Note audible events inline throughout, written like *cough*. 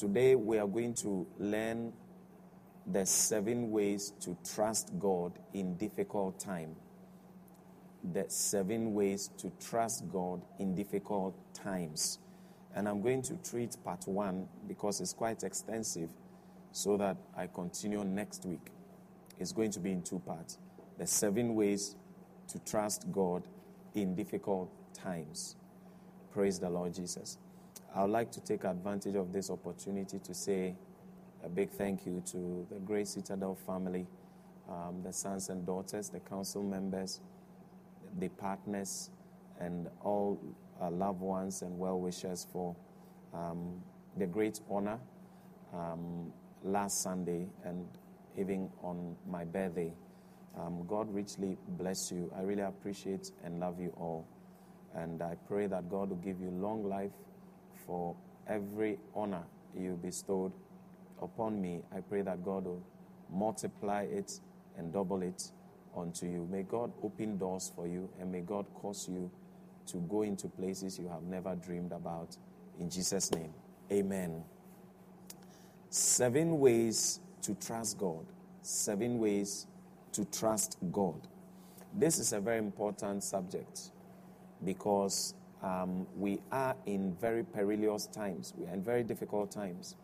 today we are going to learn the seven ways to trust God in difficult time. The seven ways to trust God in difficult times. And I'm going to treat part one because it's quite extensive so that I continue next week. It's going to be in two parts. The seven ways to trust God in difficult times. Praise the Lord Jesus. I would like to take advantage of this opportunity to say a big thank you to the Great Citadel family, um, the sons and daughters, the council members, the partners, and all our loved ones and well wishers for um, the great honor um, last Sunday and even on my birthday. Um, God richly bless you. I really appreciate and love you all. And I pray that God will give you long life for every honor you bestowed upon me. I pray that God will multiply it and double it unto you. May God open doors for you and may God cause you to go into places you have never dreamed about. In Jesus' name, amen. Seven ways to trust God. Seven ways to trust God. This is a very important subject because um, we are in very perilous times. We are in very difficult times.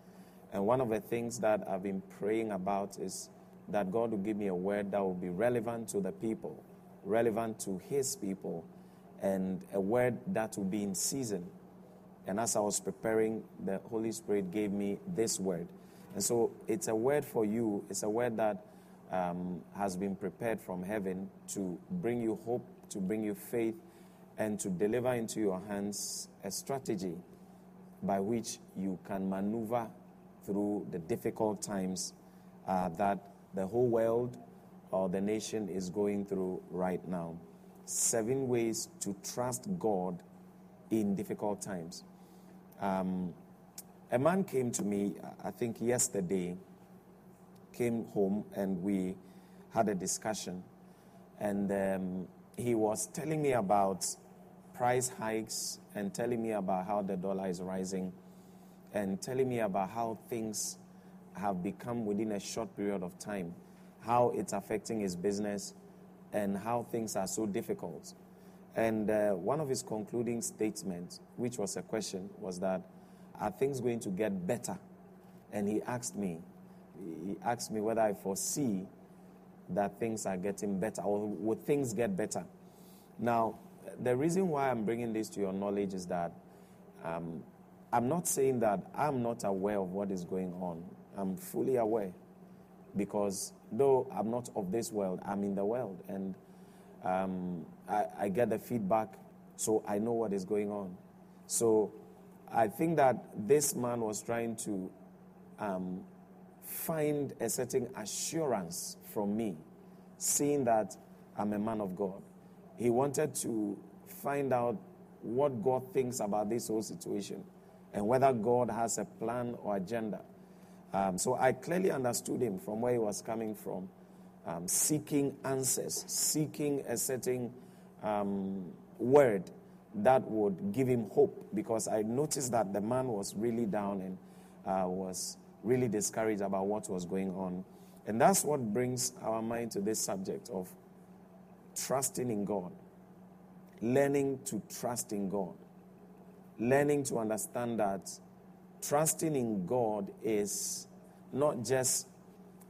And one of the things that I've been praying about is that God will give me a word that will be relevant to the people, relevant to His people, and a word that will be in season. And as I was preparing, the Holy Spirit gave me this word. And so it's a word for you, it's a word that um, has been prepared from heaven to bring you hope, to bring you faith, and to deliver into your hands a strategy by which you can maneuver through the difficult times uh, that the whole world or the nation is going through right now. Seven ways to trust God in difficult times. Um, a man came to me, I think yesterday, came home and we had a discussion. And um, he was telling me about price hikes and telling me about how the dollar is rising and telling me about how things have become within a short period of time, how it's affecting his business, and how things are so difficult. And uh, one of his concluding statements, which was a question, was that, Are things going to get better? And he asked me, he asked me whether I foresee that things are getting better or would things get better. Now, the reason why I'm bringing this to your knowledge is that um, I'm not saying that I'm not aware of what is going on. I'm fully aware because though I'm not of this world, I'm in the world and um, I, I, get the feedback, so I know what is going on. So I think that this man was trying to um, find a certain assurance from me, seeing that I'm a man of God. He wanted to find out what God thinks about this whole situation and whether God has a plan or agenda. Um, so I clearly understood him from where he was coming from, um, seeking answers, seeking a certain um, word that would give him hope because I noticed that the man was really down and uh, was really discouraged about what was going on. And that's what brings our mind to this subject of trusting in God, learning to trust in God learning to understand that trusting in God is not just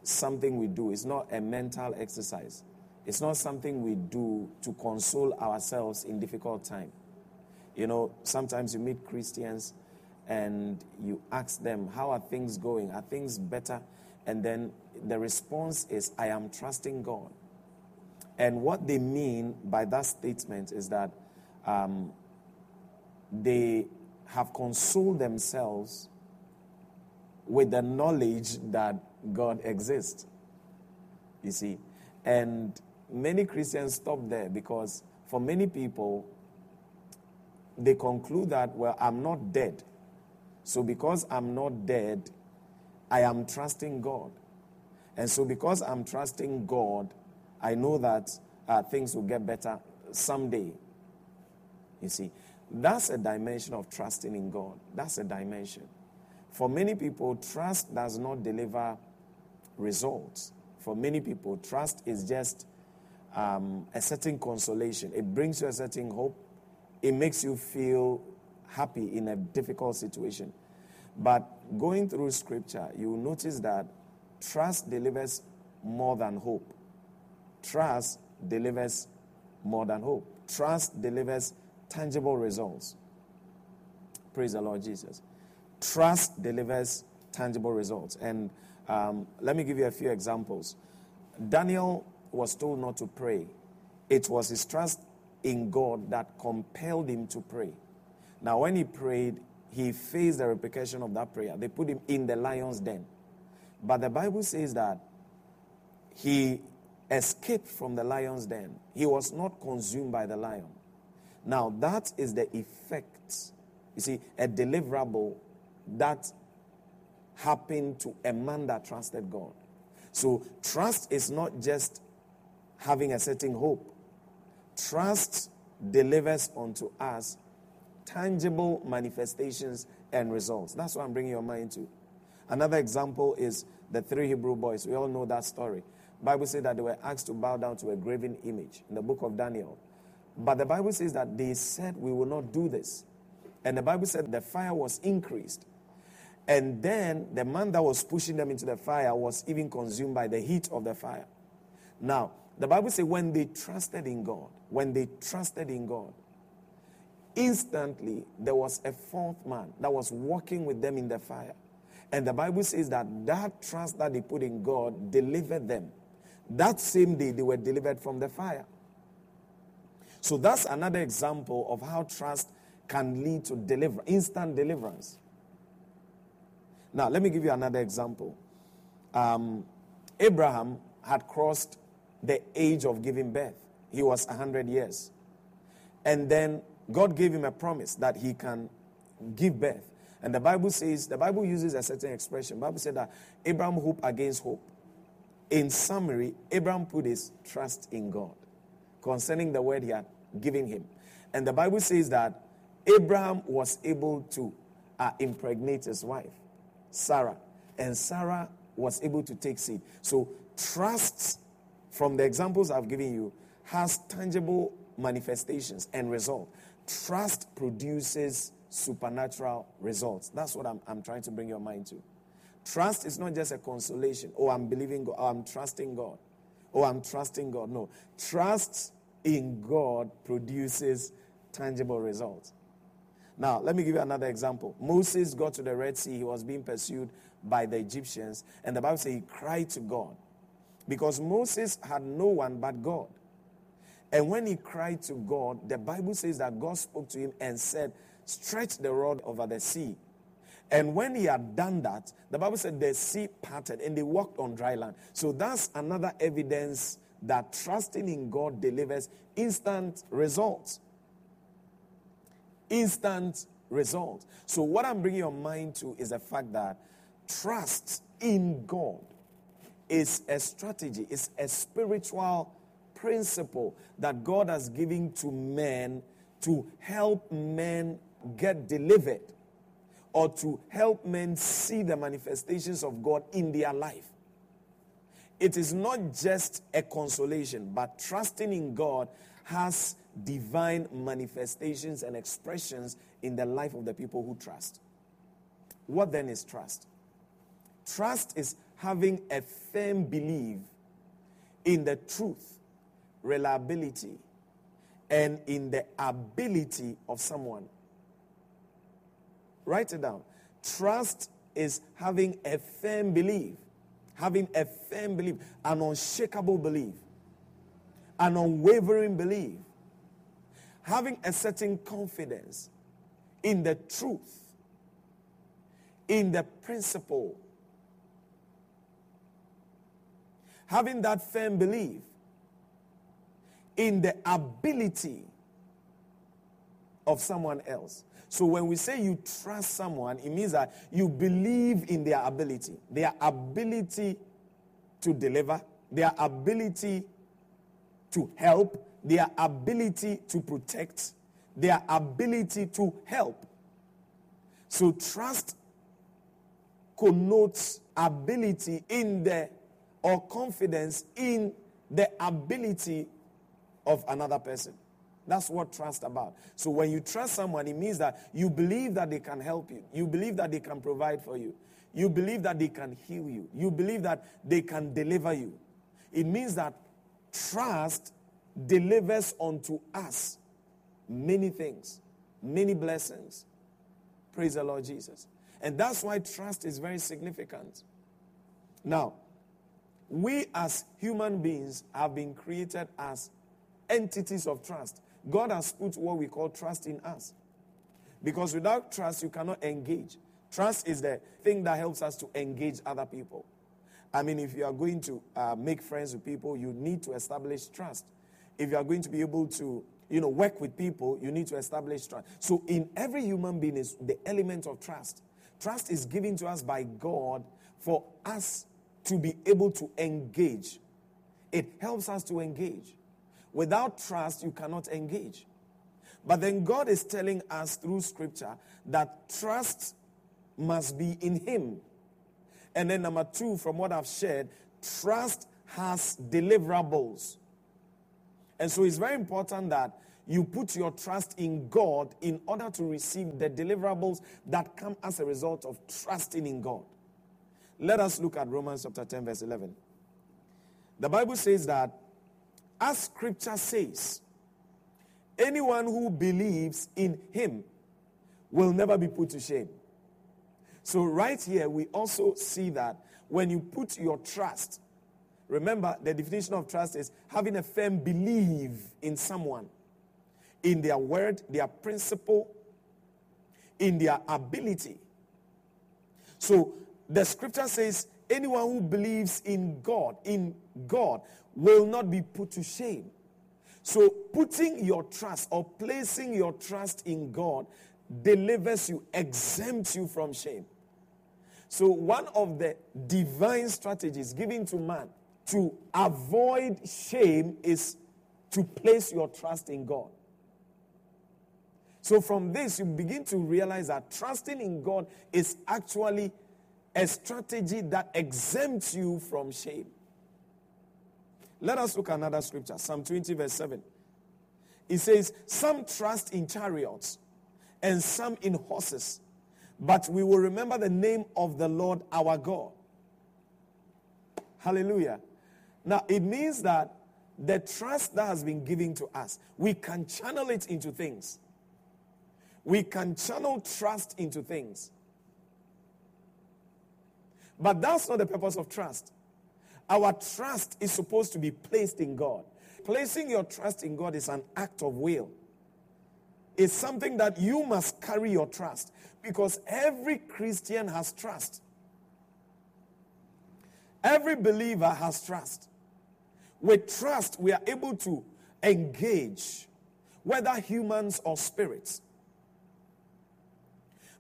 something we do, it's not a mental exercise. It's not something we do to console ourselves in difficult time. You know, sometimes you meet Christians and you ask them, How are things going? Are things better? And then the response is, I am trusting God. And what they mean by that statement is that um, they have consoled themselves with the knowledge that God exists. You see? And many Christians stop there because for many people, they conclude that, well, I'm not dead. So because I'm not dead, I am trusting God. And so because I'm trusting God, I know that uh, things will get better someday. You see? That's a dimension of trusting in God. That's a dimension. For many people, trust does not deliver results. For many people, trust is just um, a certain consolation. It brings you a certain hope. It makes you feel happy in a difficult situation. But going through scripture, you notice that trust delivers more than hope. Trust delivers more than hope. Trust delivers tangible results. Praise the Lord Jesus. Trust delivers tangible results. And um, let me give you a few examples. Daniel was told not to pray, it was his trust in God that compelled him to pray. Now, when he prayed, he faced the repercussion of that prayer. They put him in the lion's den. But the Bible says that he escaped from the lion's den. He was not consumed by the lion. Now, that is the effect. You see, a deliverable that happened to a man that trusted God. So, trust is not just having a certain hope, trust delivers unto us tangible manifestations and results. That's what I'm bringing your mind to. Another example is the three Hebrew boys. We all know that story. Bible says that they were asked to bow down to a graven image in the book of Daniel. But the Bible says that they said, We will not do this. And the Bible said the fire was increased. And then the man that was pushing them into the fire was even consumed by the heat of the fire. Now, the Bible says when they trusted in God, when they trusted in God, instantly there was a fourth man that was walking with them in the fire. And the Bible says that that trust that they put in God delivered them. That same day they were delivered from the fire. So that's another example of how trust can lead to deliver instant deliverance. Now, let me give you another example. Um, Abraham had crossed the age of giving birth. He was 100 years. And then God gave him a promise that he can give birth. And the Bible says, the Bible uses a certain expression. The Bible said that Abraham hoped against hope. In summary, Abraham put his trust in God concerning the word he had given him. And the Bible says that Abraham was able to uh, impregnate his wife, Sarah. And Sarah was able to take seed. So, trust from the examples I've given you has tangible manifestations and result. Trust produces supernatural results. That's what I'm, I'm trying to bring your mind to. Trust is not just a consolation. Oh, I'm believing God. Oh, I'm trusting God. Oh, I'm trusting God. No. Trust in God produces tangible results. Now, let me give you another example. Moses got to the Red Sea. He was being pursued by the Egyptians. And the Bible says he cried to God because Moses had no one but God. And when he cried to God, the Bible says that God spoke to him and said, Stretch the rod over the sea. And when he had done that, the Bible said the sea parted and they walked on dry land. So that's another evidence that trusting in God delivers instant results. Instant results. So, what I'm bringing your mind to is the fact that trust in God is a strategy, it's a spiritual principle that God has given to men to help men get delivered or to help men see the manifestations of God in their life. It is not just a consolation, but trusting in God has divine manifestations and expressions in the life of the people who trust. What then is trust? Trust is having a firm belief in the truth, reliability, and in the ability of someone Write it down. Trust is having a firm belief, having a firm belief, an unshakable belief, an unwavering belief, having a certain confidence in the truth, in the principle, having that firm belief in the ability of someone else. So when we say you trust someone, it means that you believe in their ability, their ability to deliver, their ability to help, their ability to protect, their ability to help. So trust connotes ability in the or confidence in the ability of another person. That's what trust about. So when you trust someone, it means that you believe that they can help you. You believe that they can provide for you. You believe that they can heal you. You believe that they can deliver you. It means that trust delivers unto us many things, many blessings. Praise the Lord Jesus. And that's why trust is very significant. Now, we as human beings have been created as entities of trust. God has put what we call trust in us. Because without trust, you cannot engage. Trust is the thing that helps us to engage other people. I mean, if you are going to uh, make friends with people, you need to establish trust. If you are going to be able to, you know, work with people, you need to establish trust. So, in every human being is the element of trust. Trust is given to us by God for us to be able to engage. It helps us to engage. Without trust, you cannot engage. But then God is telling us through scripture that trust must be in Him. And then, number two, from what I've shared, trust has deliverables. And so it's very important that you put your trust in God in order to receive the deliverables that come as a result of trusting in God. Let us look at Romans chapter 10, verse 11. The Bible says that, as scripture says, anyone who believes in him will never be put to shame. So, right here, we also see that when you put your trust, remember the definition of trust is having a firm belief in someone, in their word, their principle, in their ability. So, the scripture says, anyone who believes in God, in God, will not be put to shame. So, putting your trust or placing your trust in God delivers you, exempts you from shame. So, one of the divine strategies given to man to avoid shame is to place your trust in God. So, from this, you begin to realize that trusting in God is actually a strategy that exempts you from shame. Let us look at another scripture, Psalm 20, verse 7. It says, Some trust in chariots and some in horses, but we will remember the name of the Lord our God. Hallelujah. Now, it means that the trust that has been given to us, we can channel it into things. We can channel trust into things. But that's not the purpose of trust. Our trust is supposed to be placed in God. Placing your trust in God is an act of will. It's something that you must carry your trust because every Christian has trust. Every believer has trust. With trust, we are able to engage, whether humans or spirits.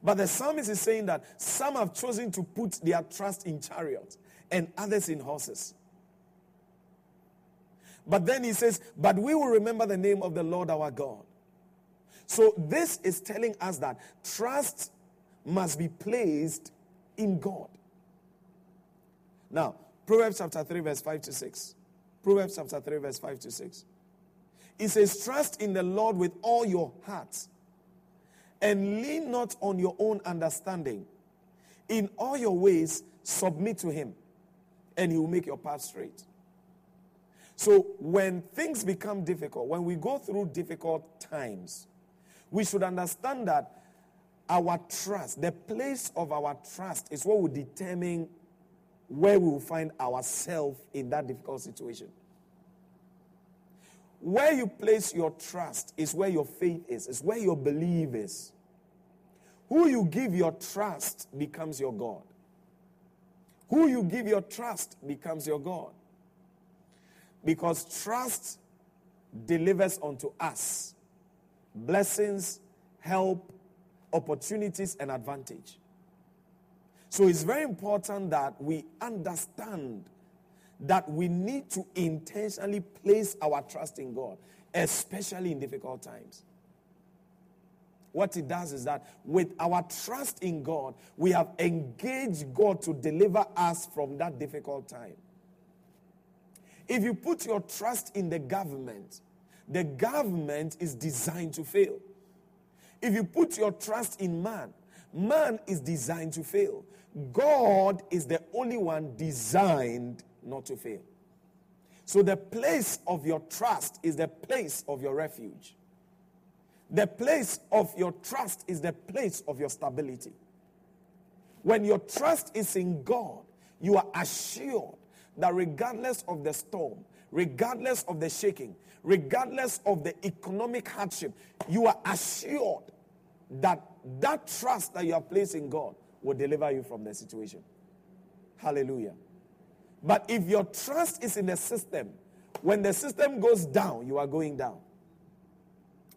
But the psalmist is saying that some have chosen to put their trust in chariots and others in horses. But then he says, But we will remember the name of the Lord our God. So this is telling us that trust must be placed in God. Now, Proverbs chapter 3, verse 5 to 6. Proverbs chapter 3, verse 5 to 6. It says, Trust in the Lord with all your heart and lean not on your own understanding. In all your ways, submit to him, and he will make your path straight. So, when things become difficult, when we go through difficult times, we should understand that our trust, the place of our trust, is what will determine where we will find ourselves in that difficult situation. Where you place your trust is where your faith is, is where your belief is. Who you give your trust becomes your God. Who you give your trust becomes your God. Because trust delivers unto us blessings, help, opportunities, and advantage. So it's very important that we understand that we need to intentionally place our trust in God, especially in difficult times. What it does is that with our trust in God, we have engaged God to deliver us from that difficult time. If you put your trust in the government, the government is designed to fail. If you put your trust in man, man is designed to fail. God is the only one designed not to fail. So the place of your trust is the place of your refuge. The place of your trust is the place of your stability. When your trust is in God, you are assured that regardless of the storm, regardless of the shaking, regardless of the economic hardship, you are assured that that trust that you have placed in God will deliver you from the situation. Hallelujah. But if your trust is in the system, when the system goes down, you are going down.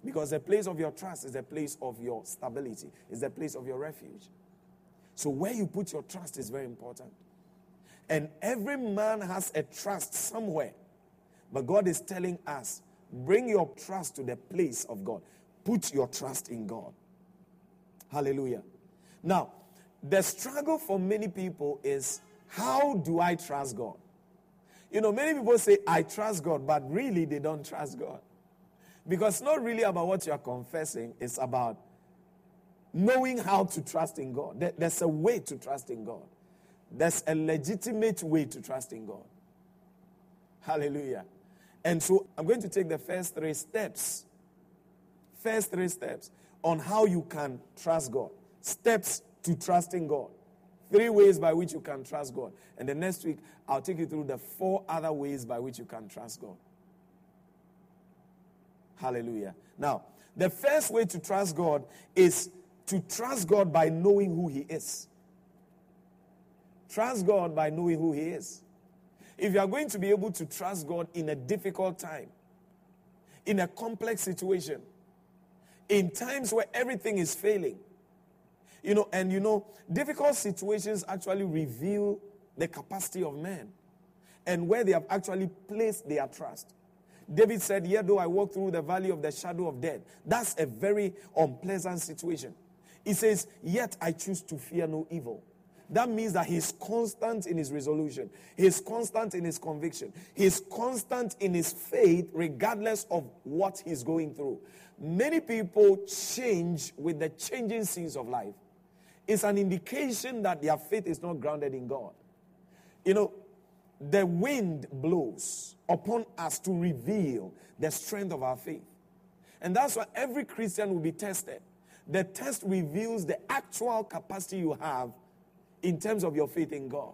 Because the place of your trust is the place of your stability, is the place of your refuge. So where you put your trust is very important. And every man has a trust somewhere. But God is telling us bring your trust to the place of God. Put your trust in God. Hallelujah. Now, the struggle for many people is how do I trust God? You know, many people say, I trust God, but really they don't trust God. Because it's not really about what you are confessing, it's about knowing how to trust in God. There's a way to trust in God, there's a legitimate way to trust in God. Hallelujah. And so I'm going to take the first three steps. First three steps on how you can trust God. Steps to trusting God. Three ways by which you can trust God. And the next week, I'll take you through the four other ways by which you can trust God. Hallelujah. Now, the first way to trust God is to trust God by knowing who He is. Trust God by knowing who He is. If you are going to be able to trust God in a difficult time, in a complex situation, in times where everything is failing, you know, and you know, difficult situations actually reveal the capacity of men and where they have actually placed their trust. David said, Yet though I walk through the valley of the shadow of death, that's a very unpleasant situation. He says, Yet I choose to fear no evil. That means that he's constant in his resolution. He's constant in his conviction. He's constant in his faith, regardless of what he's going through. Many people change with the changing scenes of life It's an indication that their faith is not grounded in God. You know, the wind blows upon us to reveal the strength of our faith. And that's why every Christian will be tested. The test reveals the actual capacity you have in terms of your faith in God.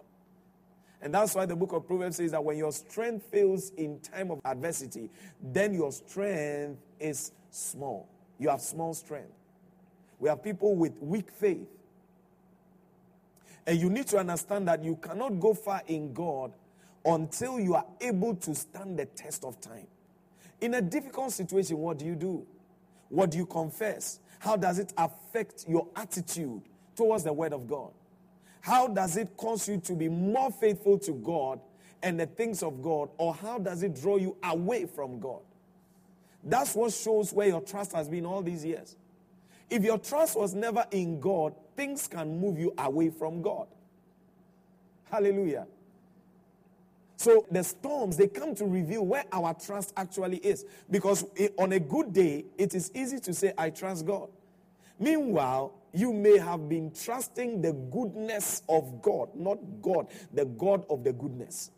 And that's why the book of Proverbs says that when your strength fails in time of adversity, then your strength is small. You have small strength. We have people with weak faith. And you need to understand that you cannot go far in God until you are able to stand the test of time. In a difficult situation, what do you do? What do you confess? How does it affect your attitude towards the Word of God? How does it cause you to be more faithful to God and the things of God, or how does it draw you away from God? That's what shows where your trust has been all these years. If your trust was never in God, things can move you away from God. Hallelujah. So the storms, they come to reveal where our trust actually is. Because on a good day, it is easy to say, I trust God. Meanwhile, you may have been trusting the goodness of God, not God, the God of the goodness.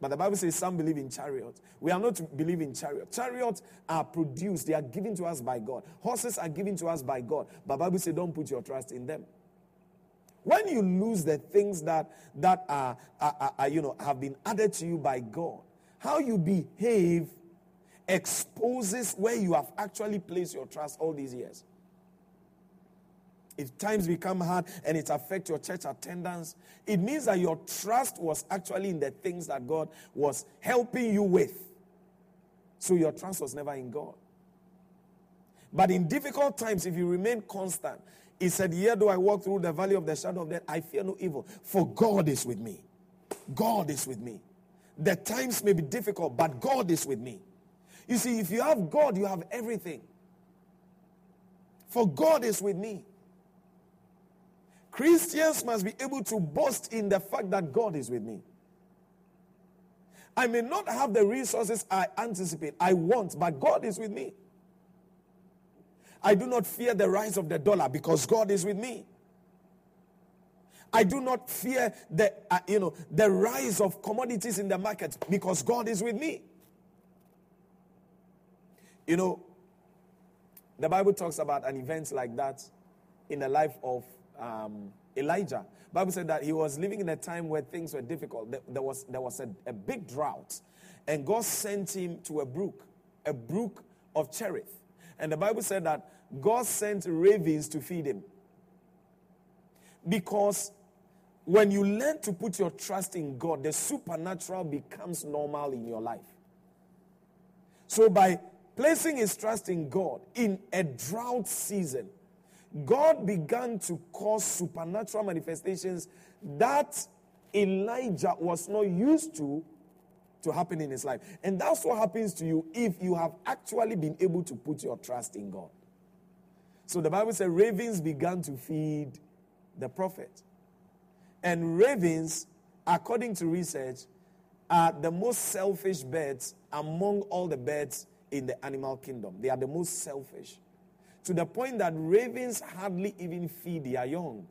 But the Bible says some believe in chariots. We are not to believe in chariots. Chariots are produced, they are given to us by God. Horses are given to us by God. But Bible says don't put your trust in them. When you lose the things that, that are, are, are, you know, have been added to you by God, how you behave exposes where you have actually placed your trust all these years. If times become hard and it affects your church attendance, it means that your trust was actually in the things that God was helping you with. So your trust was never in God. But in difficult times, if you remain constant, he said, Yet though I walk through the valley of the shadow of death, I fear no evil, for God is with me. God is with me. The times may be difficult, but God is with me. You see, if you have God, you have everything. for God is with me. Christians must be able to boast in the fact that God is with me. I may not have the resources I anticipate, I want, but God is with me. I do not fear the rise of the dollar because God is with me. I do not fear the uh, you know the rise of commodities in the market because God is with me. You know, the Bible talks about an event like that in the life of um, Elijah. Bible said that he was living in a time where things were difficult. There was there was a, a big drought, and God sent him to a brook, a brook of Cherith. And the Bible said that God sent ravens to feed him. Because when you learn to put your trust in God, the supernatural becomes normal in your life. So, by placing his trust in God in a drought season, God began to cause supernatural manifestations that Elijah was not used to to happen in his life. And that's what happens to you if you have actually been able to put your trust in God. So the Bible says ravens began to feed the prophet. And ravens, according to research, are the most selfish birds among all the birds in the animal kingdom. They are the most selfish. To the point that ravens hardly even feed their young.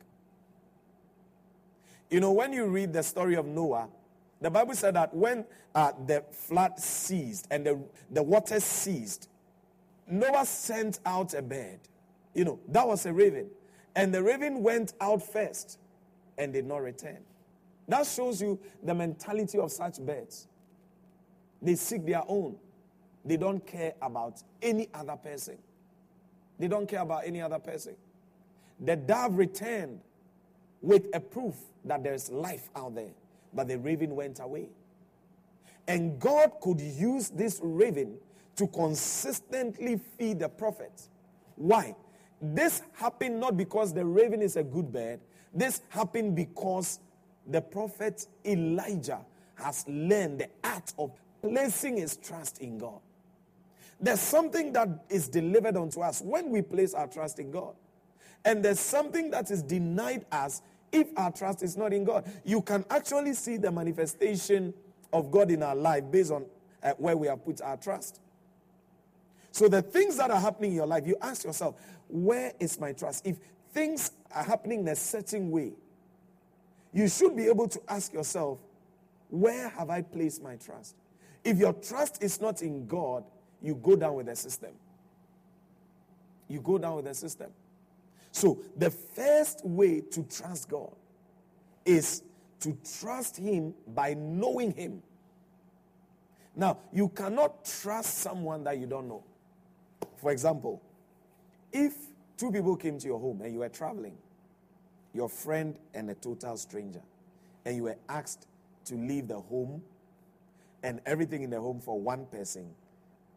You know, when you read the story of Noah, the Bible said that when uh, the flood ceased and the, the water ceased, Noah sent out a bird. You know, that was a raven. And the raven went out first and did not return. That shows you the mentality of such birds. They seek their own. They don't care about any other person. They don't care about any other person. The dove returned with a proof that there's life out there, but the raven went away. And God could use this raven to consistently feed the prophet. Why? This happened not because the raven is a good bird, this happened because the prophet Elijah has learned the art of placing his trust in God. There's something that is delivered unto us when we place our trust in God. And there's something that is denied us if our trust is not in God. You can actually see the manifestation of God in our life based on uh, where we have put our trust. So the things that are happening in your life, you ask yourself, where is my trust? If things are happening in a certain way, you should be able to ask yourself, where have I placed my trust? If your trust is not in God, you go down with the system. You go down with the system. So, the first way to trust God is to trust Him by knowing Him. Now, you cannot trust someone that you don't know. For example, if two people came to your home and you were traveling, your friend and a total stranger, and you were asked to leave the home and everything in the home for one person,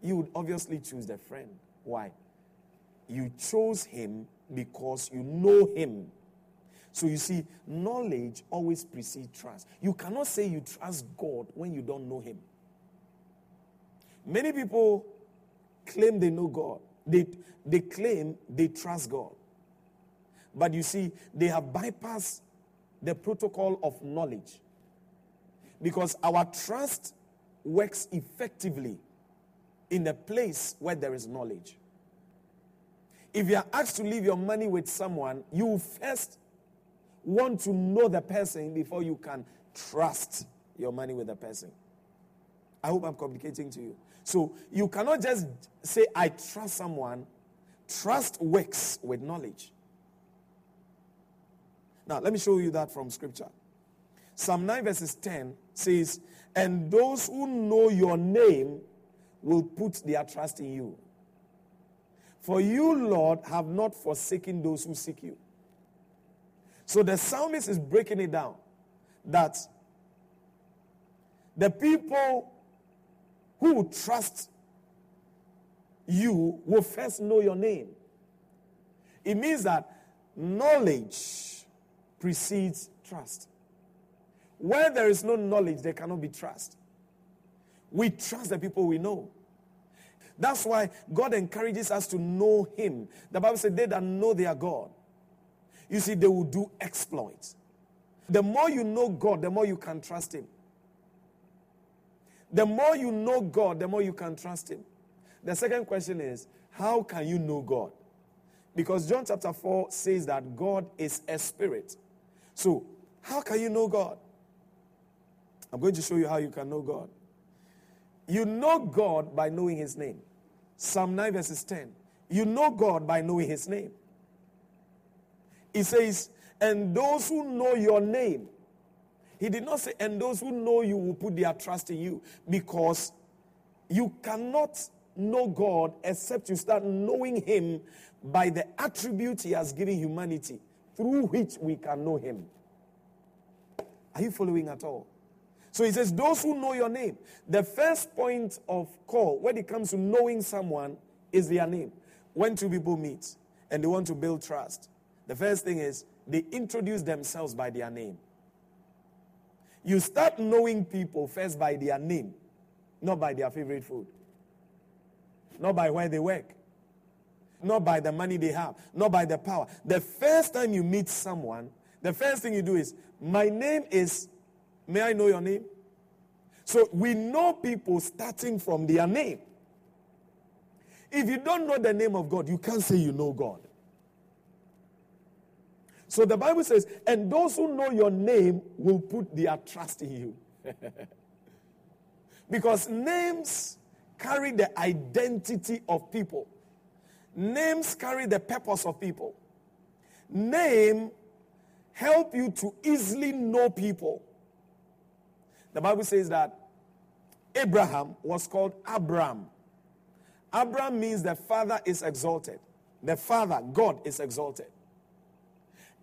you would obviously choose the friend. Why? You chose him because you know him. So you see, knowledge always precedes trust. You cannot say you trust God when you don't know him. Many people claim they know God. They, they claim they trust God. But you see, they have bypassed the protocol of knowledge. Because our trust works effectively in the place where there is knowledge. If you are asked to leave your money with someone, you first want to know the person before you can trust your money with the person. I hope I'm communicating to you. So you cannot just say, I trust someone. Trust works with knowledge. Now, let me show you that from scripture. Psalm 9, verses 10 says, And those who know your name will put their trust in you. For you, Lord, have not forsaken those who seek you. So the psalmist is breaking it down that the people who trust you will first know your name. It means that knowledge precedes trust. Where there is no knowledge, there cannot be trust. We trust the people we know. That's why God encourages us to know Him. The Bible said, They that know their God, you see, they will do exploits. The more you know God, the more you can trust Him. The more you know God, the more you can trust Him. The second question is, how can you know God? Because John chapter 4 says that God is a spirit. So, how can you know God? I'm going to show you how you can know God. You know God by knowing His name. Psalm 9, verses 10. You know God by knowing His name. He says, and those who know your name. He did not say, and those who know you will put their trust in you because you cannot know God except you start knowing Him by the attribute He has given humanity through which we can know Him. Are you following at all? So he says, Those who know your name. The first point of call when it comes to knowing someone is their name. When two people meet and they want to build trust, the first thing is they introduce themselves by their name. You start knowing people first by their name, not by their favorite food, not by where they work, not by the money they have, not by the power. The first time you meet someone, the first thing you do is, My name is May I know your name? So we know people starting from their name. If you don't know the name of God, you can't say you know God. So the Bible says, and those who know your name will put their trust in you. *laughs* because names carry the identity of people, names carry the purpose of people. Name help you to easily know people. The Bible says that Abraham was called Abram. Abram means the father is exalted. The father, God, is exalted.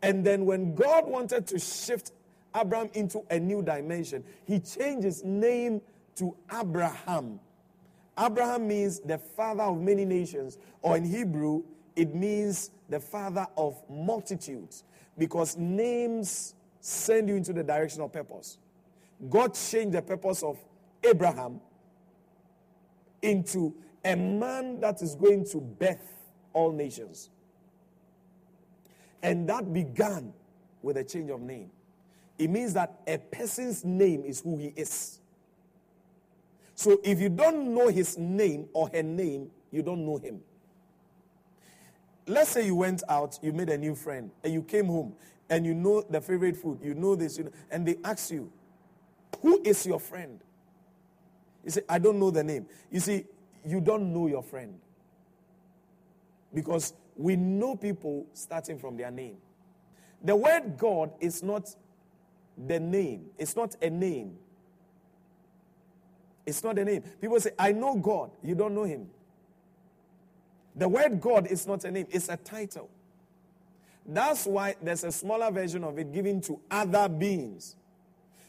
And then when God wanted to shift Abram into a new dimension, he changed his name to Abraham. Abraham means the father of many nations, or in Hebrew, it means the father of multitudes, because names send you into the direction of purpose. God changed the purpose of Abraham into a man that is going to birth all nations. And that began with a change of name. It means that a person's name is who he is. So if you don't know his name or her name, you don't know him. Let's say you went out, you made a new friend, and you came home, and you know the favorite food, you know this, you know, and they ask you, who is your friend? You say, I don't know the name. You see, you don't know your friend. Because we know people starting from their name. The word God is not the name, it's not a name. It's not a name. People say, I know God. You don't know him. The word God is not a name, it's a title. That's why there's a smaller version of it given to other beings.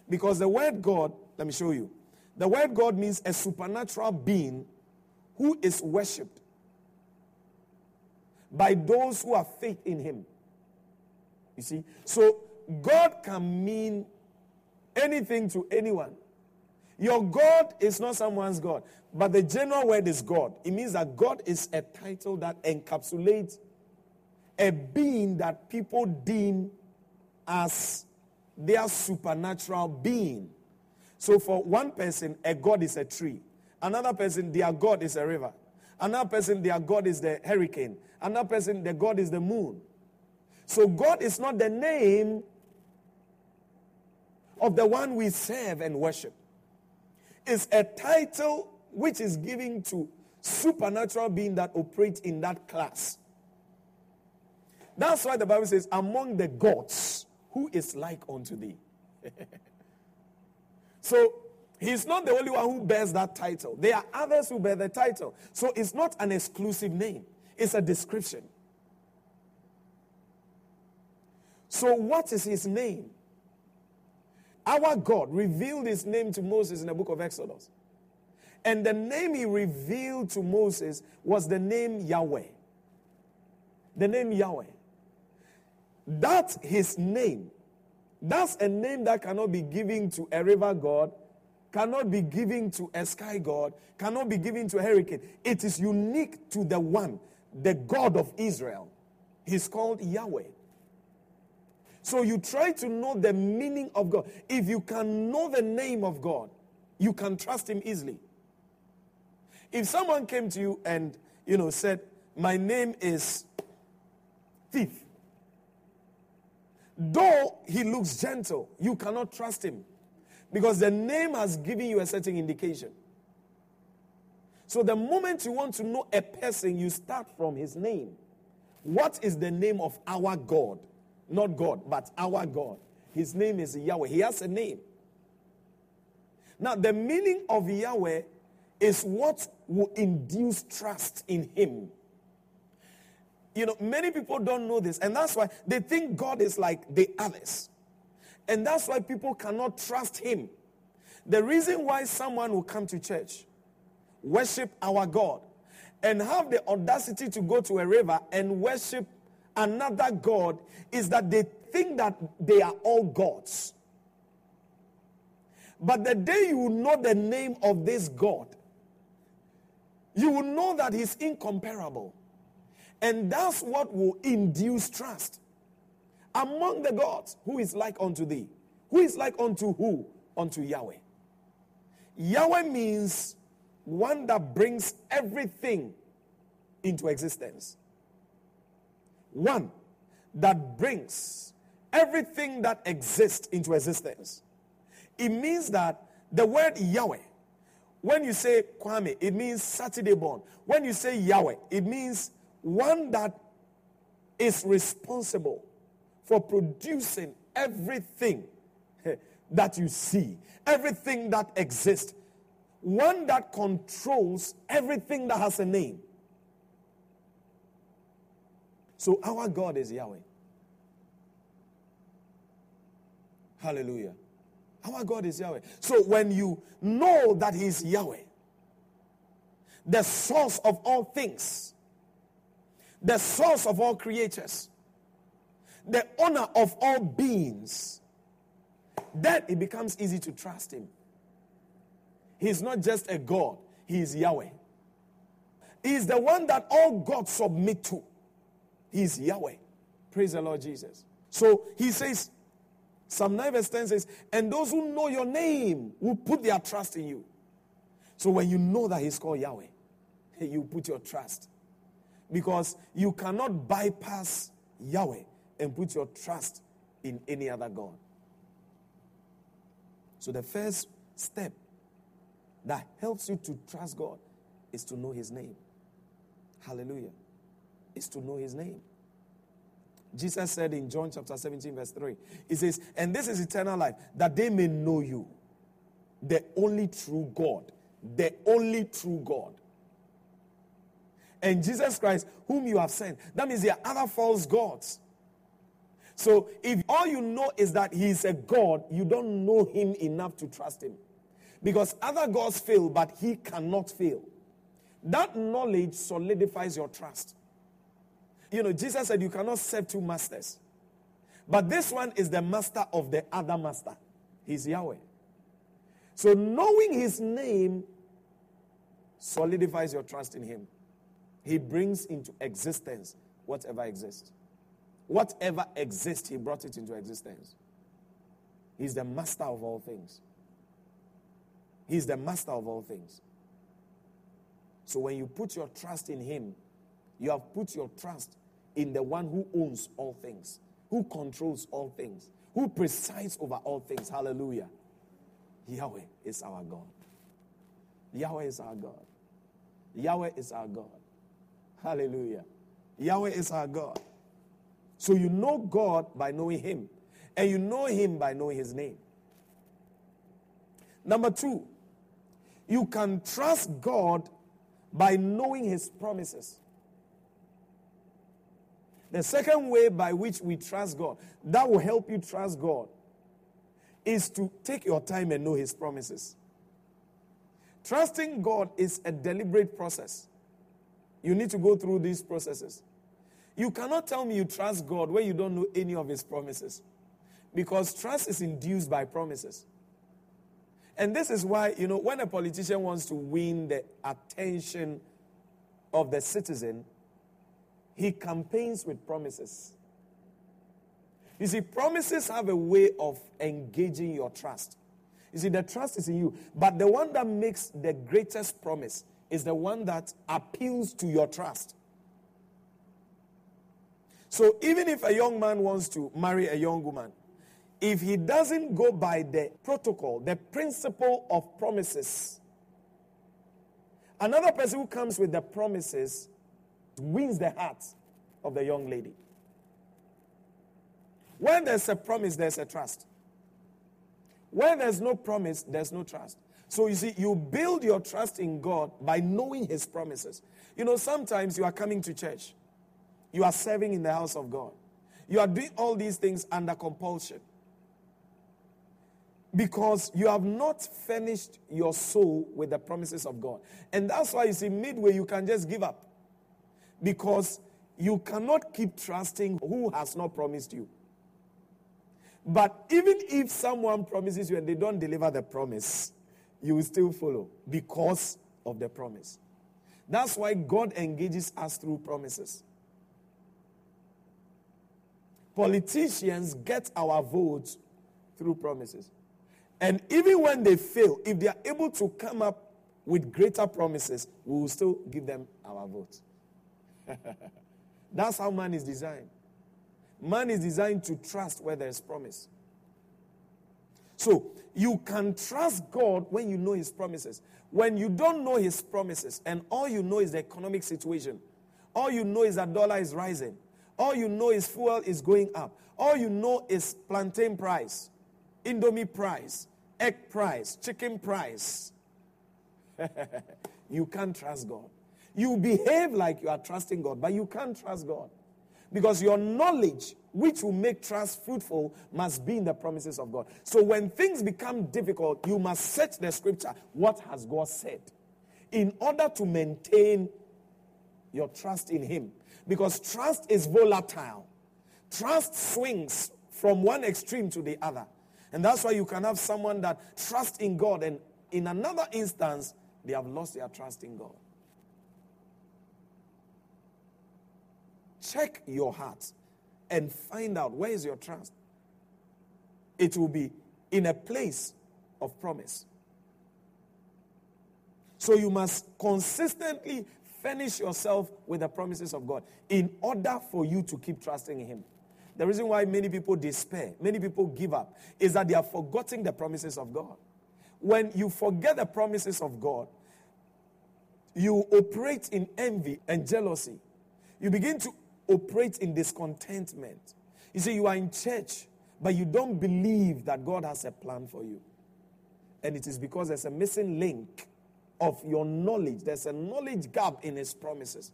Because the word God, let me show you. The word God means a supernatural being who is worshipped by those who have faith in him. You see? So God can mean anything to anyone. Your God is not someone's God, but the general word is God. It means that God is a title that encapsulates a being that people deem as their supernatural being. So for one person, a God is a tree. Another person, their God is a river. Another person, their God is the hurricane. Another person, their God is the moon. So God is not the name of the one we serve and worship. It's a title which is given to supernatural being that operates in that class. That's why the Bible says, among the gods, who is like unto thee? *laughs* so he's not the only one who bears that title. There are others who bear the title. So it's not an exclusive name, it's a description. So, what is his name? Our God revealed his name to Moses in the book of Exodus. And the name he revealed to Moses was the name Yahweh. The name Yahweh. That's his name. That's a name that cannot be given to a river god, cannot be given to a sky god, cannot be given to a hurricane. It is unique to the one, the God of Israel. He's called Yahweh. So you try to know the meaning of God. If you can know the name of God, you can trust him easily. If someone came to you and, you know, said, "My name is thief." Though he looks gentle, you cannot trust him because the name has given you a certain indication. So the moment you want to know a person, you start from his name. What is the name of our God? Not God, but our God. His name is Yahweh. He has a name. Now, the meaning of Yahweh is what will induce trust in Him. You know, many people don't know this, and that's why they think God is like the others. And that's why people cannot trust Him. The reason why someone will come to church, worship our God, and have the audacity to go to a river and worship another God is that they think that they are all gods. But the day you know the name of this God, you will know that he's incomparable. And that's what will induce trust. Among the gods, who is like unto thee? Who is like unto who? Unto Yahweh. Yahweh means one that brings everything into existence. One that brings everything that exists into existence. It means that the word Yahweh, when you say Kwame, it means Saturday born. When you say Yahweh, it means one that is responsible for producing everything *laughs* that you see, everything that exists. One that controls everything that has a name. So our God is Yahweh. Hallelujah. Our God is Yahweh. So when you know that He's Yahweh, the source of all things, the source of all creatures, the owner of all beings, then it becomes easy to trust Him. He's not just a God, He is Yahweh. He is the one that all gods submit to. He's Yahweh. Praise the Lord Jesus. So he says, Psalm 9 verse 10 says, and those who know your name will put their trust in you. So when you know that he's called Yahweh, *laughs* you put your trust. Because you cannot bypass Yahweh and put your trust in any other God. So the first step that helps you to trust God is to know his name. Hallelujah is to know his name. Jesus said in John chapter 17, verse 3, He says, And this is eternal life, that they may know you, the only true God, the only true God. And Jesus Christ, whom you have sent. That means there are other false gods. So if all you know is that he is a God, you don't know him enough to trust him. Because other gods fail, but he cannot fail. That knowledge solidifies your trust. You know, Jesus said you cannot serve two masters. But this one is the master of the other master. He's Yahweh. So knowing his name solidifies your trust in him. He brings into existence whatever exists. Whatever exists, he brought it into existence. He's the master of all things. He's the master of all things. So when you put your trust in him, you have put your trust in the one who owns all things, who controls all things, who presides over all things. Hallelujah. Yahweh is our God. Yahweh is our God. Yahweh is our God. Hallelujah. Yahweh is our God. So you know God by knowing Him, and you know Him by knowing His name. Number two, you can trust God by knowing His promises. The second way by which we trust God, that will help you trust God, is to take your time and know His promises. Trusting God is a deliberate process. You need to go through these processes. You cannot tell me you trust God when you don't know any of His promises. Because trust is induced by promises. And this is why, you know, when a politician wants to win the attention of the citizen, he campaigns with promises. You see, promises have a way of engaging your trust. You see, the trust is in you. But the one that makes the greatest promise is the one that appeals to your trust. So even if a young man wants to marry a young woman, if he doesn't go by the protocol, the principle of promises, another person who comes with the promises wins the heart of the young lady. When there's a promise, there's a trust. When there's no promise, there's no trust. So you see, you build your trust in God by knowing His promises. You know, sometimes you are coming to church, you are serving in the house of God, you are doing all these things under compulsion because you have not finished your soul with the promises of God. And that's why you see, midway, you can just give up because you cannot keep trusting who has not promised you. But even if someone promises you and they don't deliver the promise, you will still follow because of the promise. That's why God engages us through promises. Politicians get our votes through promises. And even when they fail, if they are able to come up with greater promises, we will still give them our vote. *laughs* That's how man is designed. Man is designed to trust where there is promise. So you can trust God when you know His promises. When you don't know His promises and all you know is the economic situation, all you know is that dollar is rising, all you know is fuel is going up, all you know is plantain price, indomie price, egg price, chicken price. *laughs* you can't trust God. You behave like you are trusting God, but you can't trust God. Because your knowledge, which will make trust fruitful, must be in the promises of God. So when things become difficult, you must search the scripture. What has God said? In order to maintain your trust in Him. Because trust is volatile, trust swings from one extreme to the other. And that's why you can have someone that trusts in God, and in another instance, they have lost their trust in God. Check your heart and find out where is your trust. It will be in a place of promise. So you must consistently furnish yourself with the promises of God in order for you to keep trusting Him. The reason why many people despair, many people give up, is that they are forgetting the promises of God. When you forget the promises of God, you operate in envy and jealousy. You begin to operate in discontentment. You see, you are in church, but you don't believe that God has a plan for you. And it is because there's a missing link of your knowledge. There's a knowledge gap in His promises.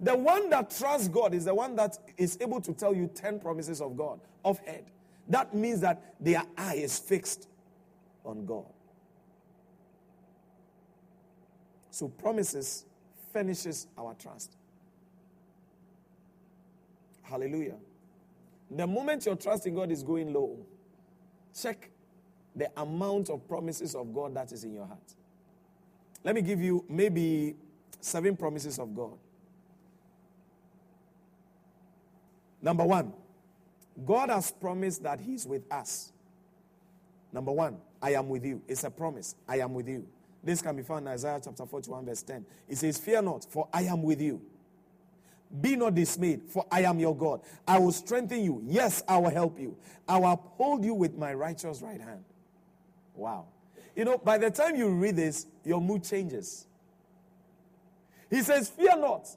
The one that trusts God is the one that is able to tell you 10 promises of God of head. That means that their eye is fixed on God. So promises finishes our trust. Hallelujah. The moment your trust in God is going low, check the amount of promises of God that is in your heart. Let me give you maybe seven promises of God. Number one, God has promised that He's with us. Number one, I am with you. It's a promise. I am with you. This can be found in Isaiah chapter 41, verse 10. It says, Fear not, for I am with you. Be not dismayed, for I am your God. I will strengthen you. Yes, I will help you. I will uphold you with my righteous right hand. Wow. You know, by the time you read this, your mood changes. He says, Fear not.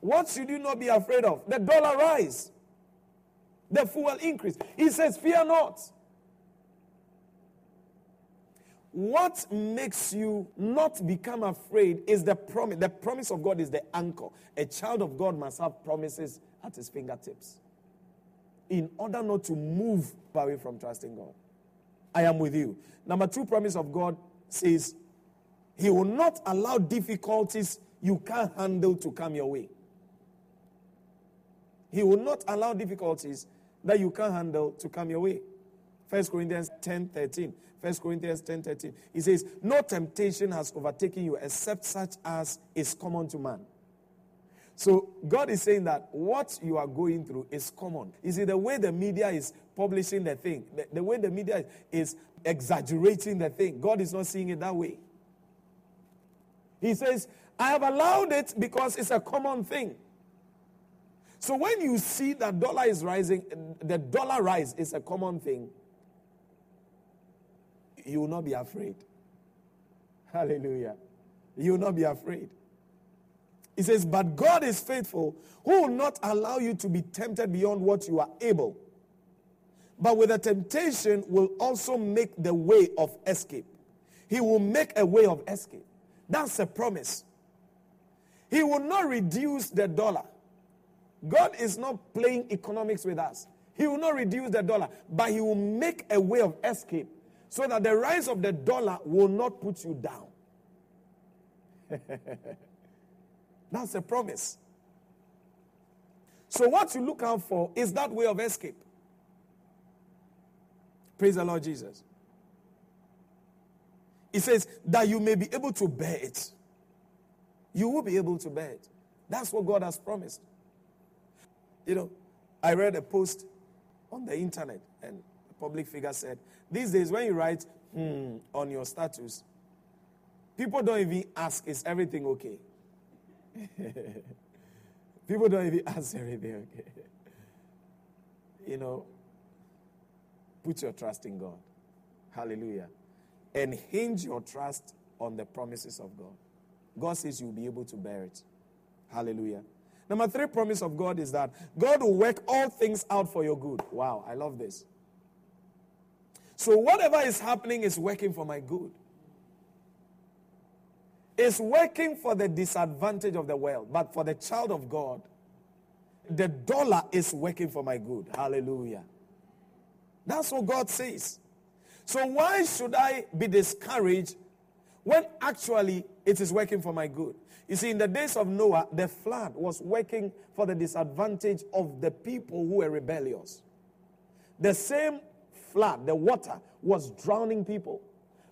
What should you not be afraid of? The dollar rise, the fuel increase. He says, Fear not. What makes you not become afraid is the promise. The promise of God is the anchor. A child of God must have promises at his fingertips in order not to move away from trusting God. I am with you. Number two promise of God says, He will not allow difficulties you can't handle to come your way. He will not allow difficulties that you can't handle to come your way. 1 Corinthians 10 13. 1 Corinthians 10 13. He says, No temptation has overtaken you except such as is common to man. So God is saying that what you are going through is common. Is it the way the media is publishing the thing, the, the way the media is exaggerating the thing? God is not seeing it that way. He says, I have allowed it because it's a common thing. So when you see that dollar is rising, the dollar rise is a common thing, you will not be afraid. Hallelujah. You will not be afraid. He says, But God is faithful, who will not allow you to be tempted beyond what you are able. But with the temptation will also make the way of escape. He will make a way of escape. That's a promise. He will not reduce the dollar. God is not playing economics with us. He will not reduce the dollar, but he will make a way of escape so that the rise of the dollar will not put you down. *laughs* That's a promise. So, what you look out for is that way of escape. Praise the Lord Jesus. He says that you may be able to bear it. You will be able to bear it. That's what God has promised. You know, I read a post on the internet, and public figure said, These days, when you write hmm, on your status, people don't even ask, Is everything okay? *laughs* people don't even *laughs* ask everything okay. you know, put your trust in God. Hallelujah. And hinge your trust on the promises of God. God says you'll be able to bear it. Hallelujah. Number three promise of God is that God will work all things out for your good. Wow, I love this. So whatever is happening is working for my good. It's working for the disadvantage of the world, but for the child of God, the dollar is working for my good. Hallelujah. That's what God says. So why should I be discouraged when actually it is working for my good? You see, in the days of Noah, the flood was working for the disadvantage of the people who were rebellious. The same flood, the water, was drowning people.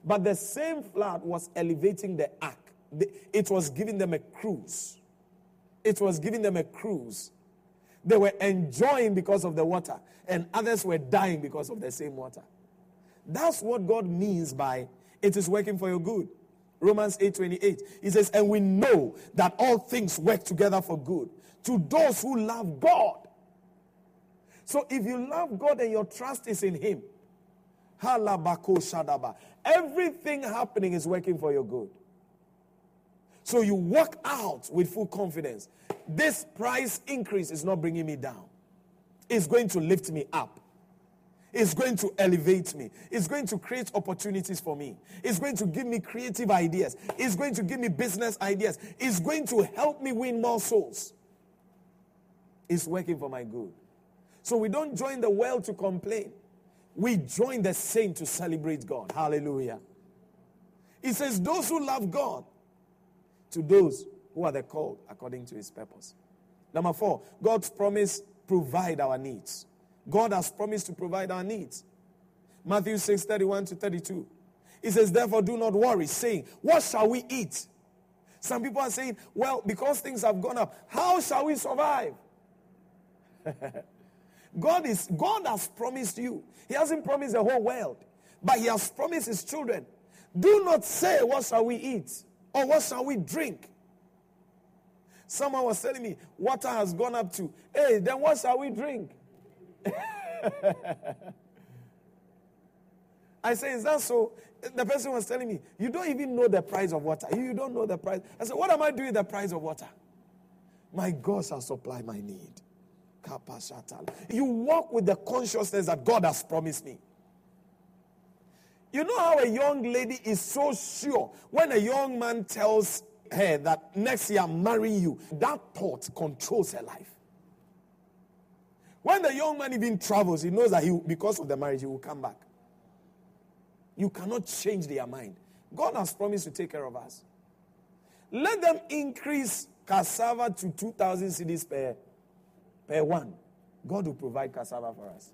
But the same flood was elevating the ark. It was giving them a cruise. It was giving them a cruise. They were enjoying because of the water, and others were dying because of the same water. That's what God means by it is working for your good. Romans 8:28. He says, "And we know that all things work together for good to those who love God." So if you love God and your trust is in him, everything happening is working for your good. So you walk out with full confidence. This price increase is not bringing me down. It's going to lift me up. It's going to elevate me. It's going to create opportunities for me. It's going to give me creative ideas. It's going to give me business ideas. It's going to help me win more souls. It's working for my good. So we don't join the world to complain. We join the saint to celebrate God. Hallelujah. He says, Those who love God, to those who are the called according to his purpose. Number four, God's promise provide our needs. God has promised to provide our needs. Matthew 6 31 to 32. He says, Therefore, do not worry, saying, What shall we eat? Some people are saying, Well, because things have gone up, how shall we survive? *laughs* God is God has promised you. He hasn't promised the whole world, but He has promised His children. Do not say, What shall we eat? or what shall we drink? Someone was telling me water has gone up to. Hey, then what shall we drink? *laughs* I say, is that so? The person was telling me, you don't even know the price of water. You don't know the price. I said, what am I doing the price of water? My God shall supply my need. You walk with the consciousness that God has promised me. You know how a young lady is so sure when a young man tells her that next year I'm marrying you, that thought controls her life. When the young man even travels, he knows that he, because of the marriage, he will come back. You cannot change their mind. God has promised to take care of us. Let them increase cassava to 2,000 cedis per, per one. God will provide cassava for us.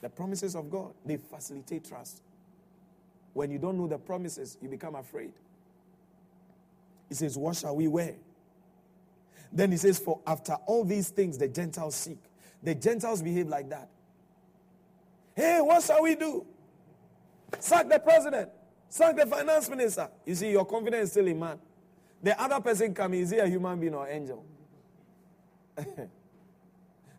The promises of God, they facilitate trust. When you don't know the promises, you become afraid. He says, What shall we wear? Then he says, For after all these things the Gentiles seek. The Gentiles behave like that. Hey, what shall we do? Sack the president, sack the finance minister. You see, your confidence is still in man. The other person coming, is he a human being or angel? *laughs*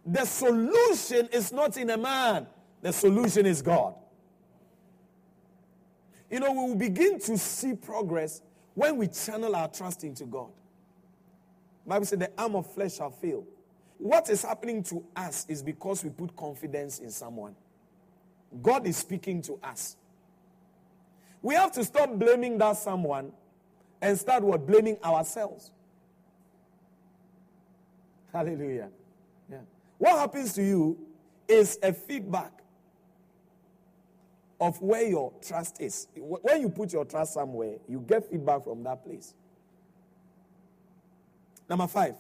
the solution is not in a man, the solution is God. You know, we will begin to see progress when we channel our trust into God. Bible said the arm of flesh shall fail. What is happening to us is because we put confidence in someone. God is speaking to us. We have to stop blaming that someone and start what blaming ourselves. Hallelujah. Yeah. What happens to you is a feedback of where your trust is. When you put your trust somewhere, you get feedback from that place. Number five,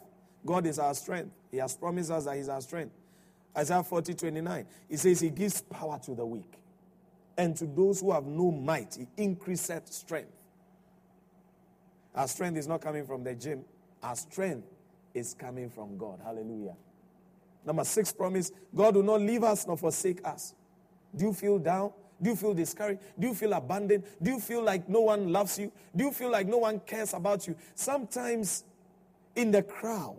God is our strength. He has promised us that He's our strength. Isaiah 40 29, He says, He gives power to the weak, and to those who have no might, He increaseth strength. Our strength is not coming from the gym, our strength is coming from God. Hallelujah. Number six promise God will not leave us nor forsake us. Do you feel down? Do you feel discouraged? Do you feel abandoned? Do you feel like no one loves you? Do you feel like no one cares about you? Sometimes in the crowd,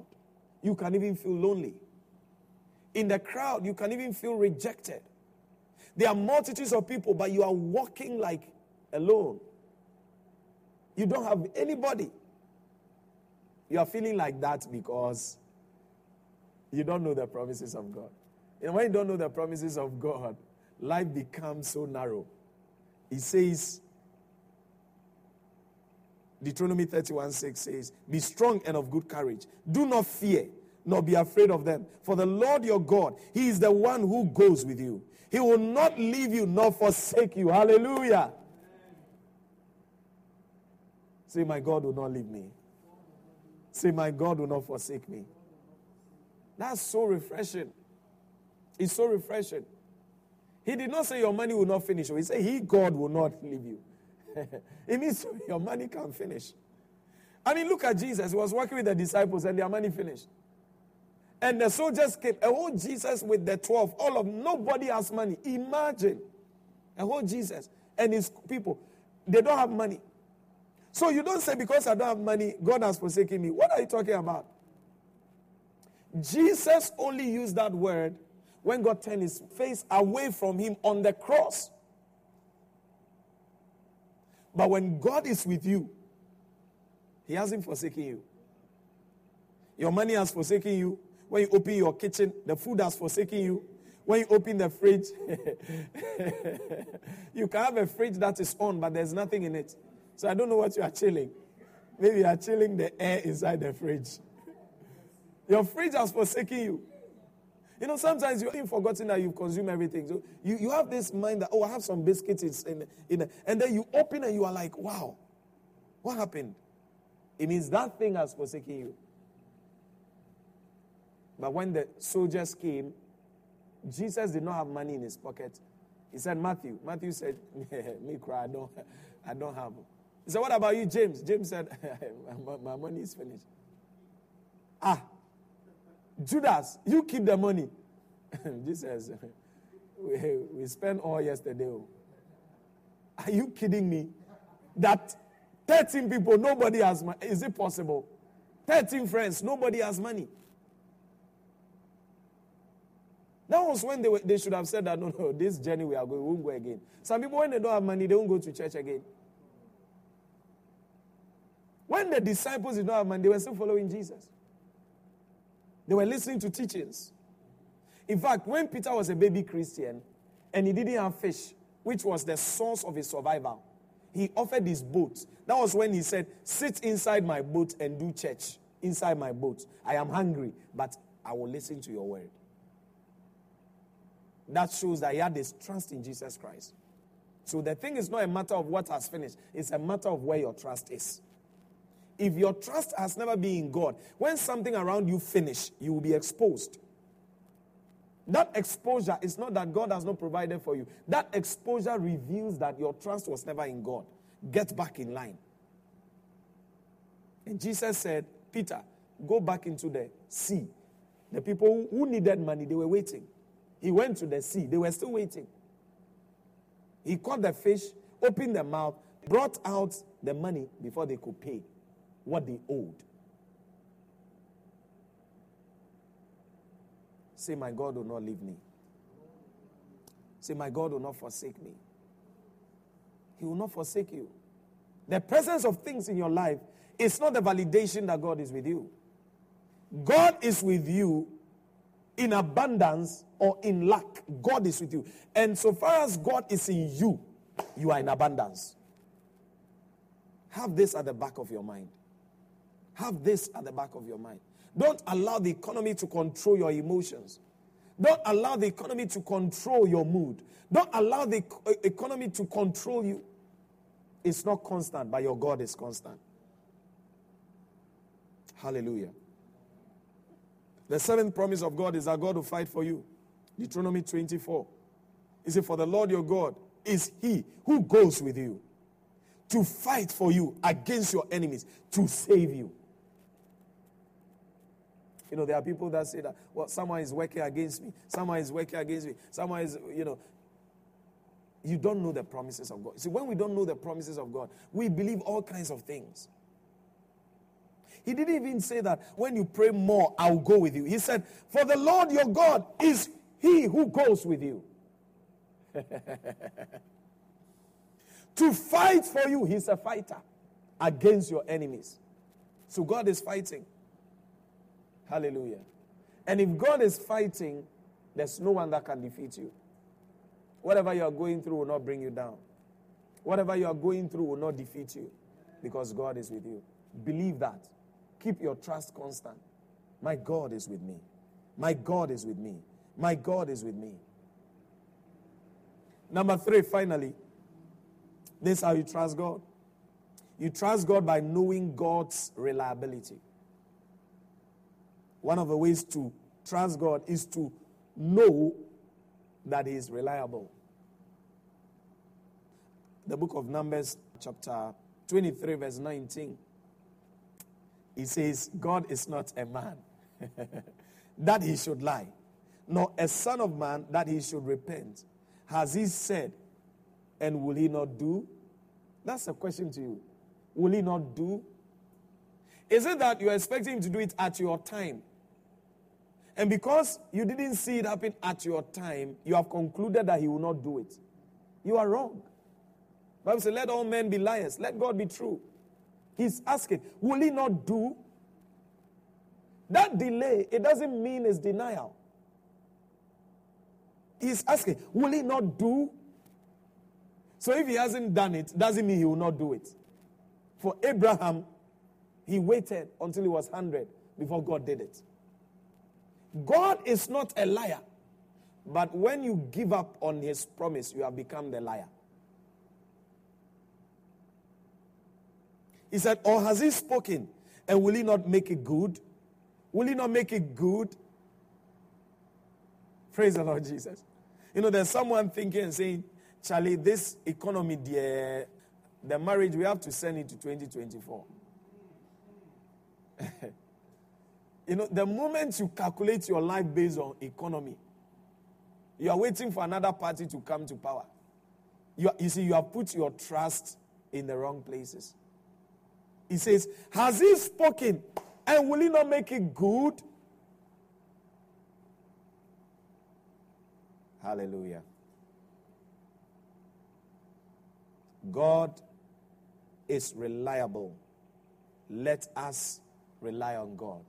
you can even feel lonely. In the crowd, you can even feel rejected. There are multitudes of people, but you are walking like alone. You don't have anybody. You are feeling like that because you don't know the promises of God. And when you don't know the promises of God, life becomes so narrow. He says, Deuteronomy 31 6 says, Be strong and of good courage. Do not fear, nor be afraid of them. For the Lord your God, He is the one who goes with you. He will not leave you nor forsake you. Hallelujah. Say, My God will not leave me. Say, My God will not forsake me. That's so refreshing. It's so refreshing. He did not say your money will not finish. He said, He, God, will not leave you. *laughs* it means *laughs* your money can finish. I mean, look at Jesus. He was working with the disciples and their money finished. And the soldiers came. A whole Jesus with the 12. All of nobody has money. Imagine. A whole Jesus and his people. They don't have money. So you don't say, because I don't have money, God has forsaken me. What are you talking about? Jesus only used that word when God turned his face away from him on the cross. But when God is with you, he hasn't forsaken you. Your money has forsaken you. When you open your kitchen, the food has forsaken you. When you open the fridge, *laughs* you can have a fridge that is on, but there's nothing in it. So I don't know what you are chilling. Maybe you are chilling the air inside the fridge. Your fridge has forsaken you. You know, sometimes you've even forgotten that you've consumed everything. So you, you have this mind that, oh, I have some biscuits in, in, and then you open and you are like, wow, what happened? It means that thing has forsaken you. But when the soldiers came, Jesus did not have money in his pocket. He said, Matthew. Matthew said, *laughs* Me cry, I don't, I don't have. He said, What about you, James? James said, *laughs* My money is finished. Ah, Judas, you keep the money. *laughs* Jesus, *laughs* we, we spent all yesterday. Oh. Are you kidding me? That 13 people, nobody has money. Is it possible? 13 friends, nobody has money. That was when they, they should have said that, no, no, this journey we are going, we won't go again. Some people, when they don't have money, they won't go to church again. When the disciples did not have money, they were still following Jesus. They were listening to teachings. In fact, when Peter was a baby Christian and he didn't have fish, which was the source of his survival, he offered his boat. That was when he said, Sit inside my boat and do church inside my boat. I am hungry, but I will listen to your word. That shows that he had this trust in Jesus Christ. So the thing is not a matter of what has finished, it's a matter of where your trust is. If your trust has never been in God, when something around you finish, you will be exposed. That exposure is not that God has not provided for you. That exposure reveals that your trust was never in God. Get back in line. And Jesus said, Peter, go back into the sea. The people who needed money, they were waiting. He went to the sea, they were still waiting. He caught the fish, opened the mouth, brought out the money before they could pay what they owed. Say, My God will not leave me. Say, My God will not forsake me. He will not forsake you. The presence of things in your life is not the validation that God is with you. God is with you in abundance or in lack. God is with you. And so far as God is in you, you are in abundance. Have this at the back of your mind. Have this at the back of your mind. Don't allow the economy to control your emotions. Don't allow the economy to control your mood. Don't allow the economy to control you. It's not constant, but your God is constant. Hallelujah. The seventh promise of God is that God will fight for you. Deuteronomy 24. He said, For the Lord your God is he who goes with you to fight for you against your enemies, to save you. You know, there are people that say that, well, someone is working against me, someone is working against me, someone is, you know. You don't know the promises of God. See, when we don't know the promises of God, we believe all kinds of things. He didn't even say that when you pray more, I'll go with you. He said, For the Lord your God is he who goes with you. *laughs* to fight for you, he's a fighter against your enemies. So God is fighting. Hallelujah. And if God is fighting, there's no one that can defeat you. Whatever you are going through will not bring you down. Whatever you are going through will not defeat you because God is with you. Believe that. Keep your trust constant. My God is with me. My God is with me. My God is with me. Number three, finally, this is how you trust God. You trust God by knowing God's reliability. One of the ways to trust God is to know that He is reliable. The book of Numbers, chapter 23, verse 19, it says, God is not a man *laughs* that he should lie, nor a son of man that he should repent. Has he said, and will he not do? That's a question to you. Will he not do? Is it that you're expecting him to do it at your time? And because you didn't see it happen at your time, you have concluded that he will not do it. You are wrong. Bible says, let all men be liars. Let God be true. He's asking, will he not do? That delay, it doesn't mean it's denial. He's asking, will he not do? So if he hasn't done it, doesn't mean he will not do it. For Abraham, he waited until he was 100 before God did it. God is not a liar. But when you give up on his promise, you have become the liar. He said, Or has he spoken? And will he not make it good? Will he not make it good? Praise the Lord Jesus. You know, there's someone thinking and saying, Charlie, this economy, the, the marriage, we have to send it to 2024. *laughs* You know, the moment you calculate your life based on economy, you are waiting for another party to come to power. You, you see, you have put your trust in the wrong places. He says, Has he spoken? And will he not make it good? Hallelujah. God is reliable. Let us rely on God.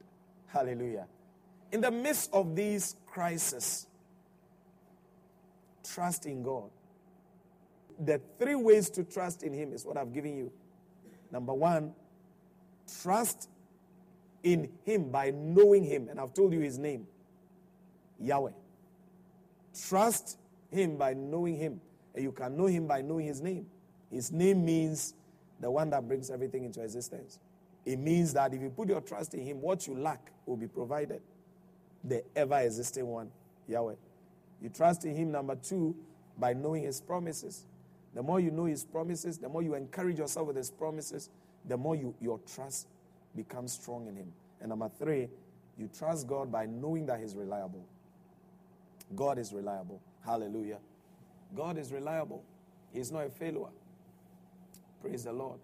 Hallelujah. In the midst of these crises, trust in God. The three ways to trust in Him is what I've given you. Number one, trust in Him by knowing Him. And I've told you His name Yahweh. Trust Him by knowing Him. And you can know Him by knowing His name. His name means the one that brings everything into existence. It means that if you put your trust in Him, what you lack will be provided. The ever existing one. Yahweh. You trust in Him, number two, by knowing His promises. The more you know His promises, the more you encourage yourself with His promises, the more you, your trust becomes strong in Him. And number three, you trust God by knowing that He's reliable. God is reliable. Hallelujah. God is reliable. He's not a failure. Praise the Lord.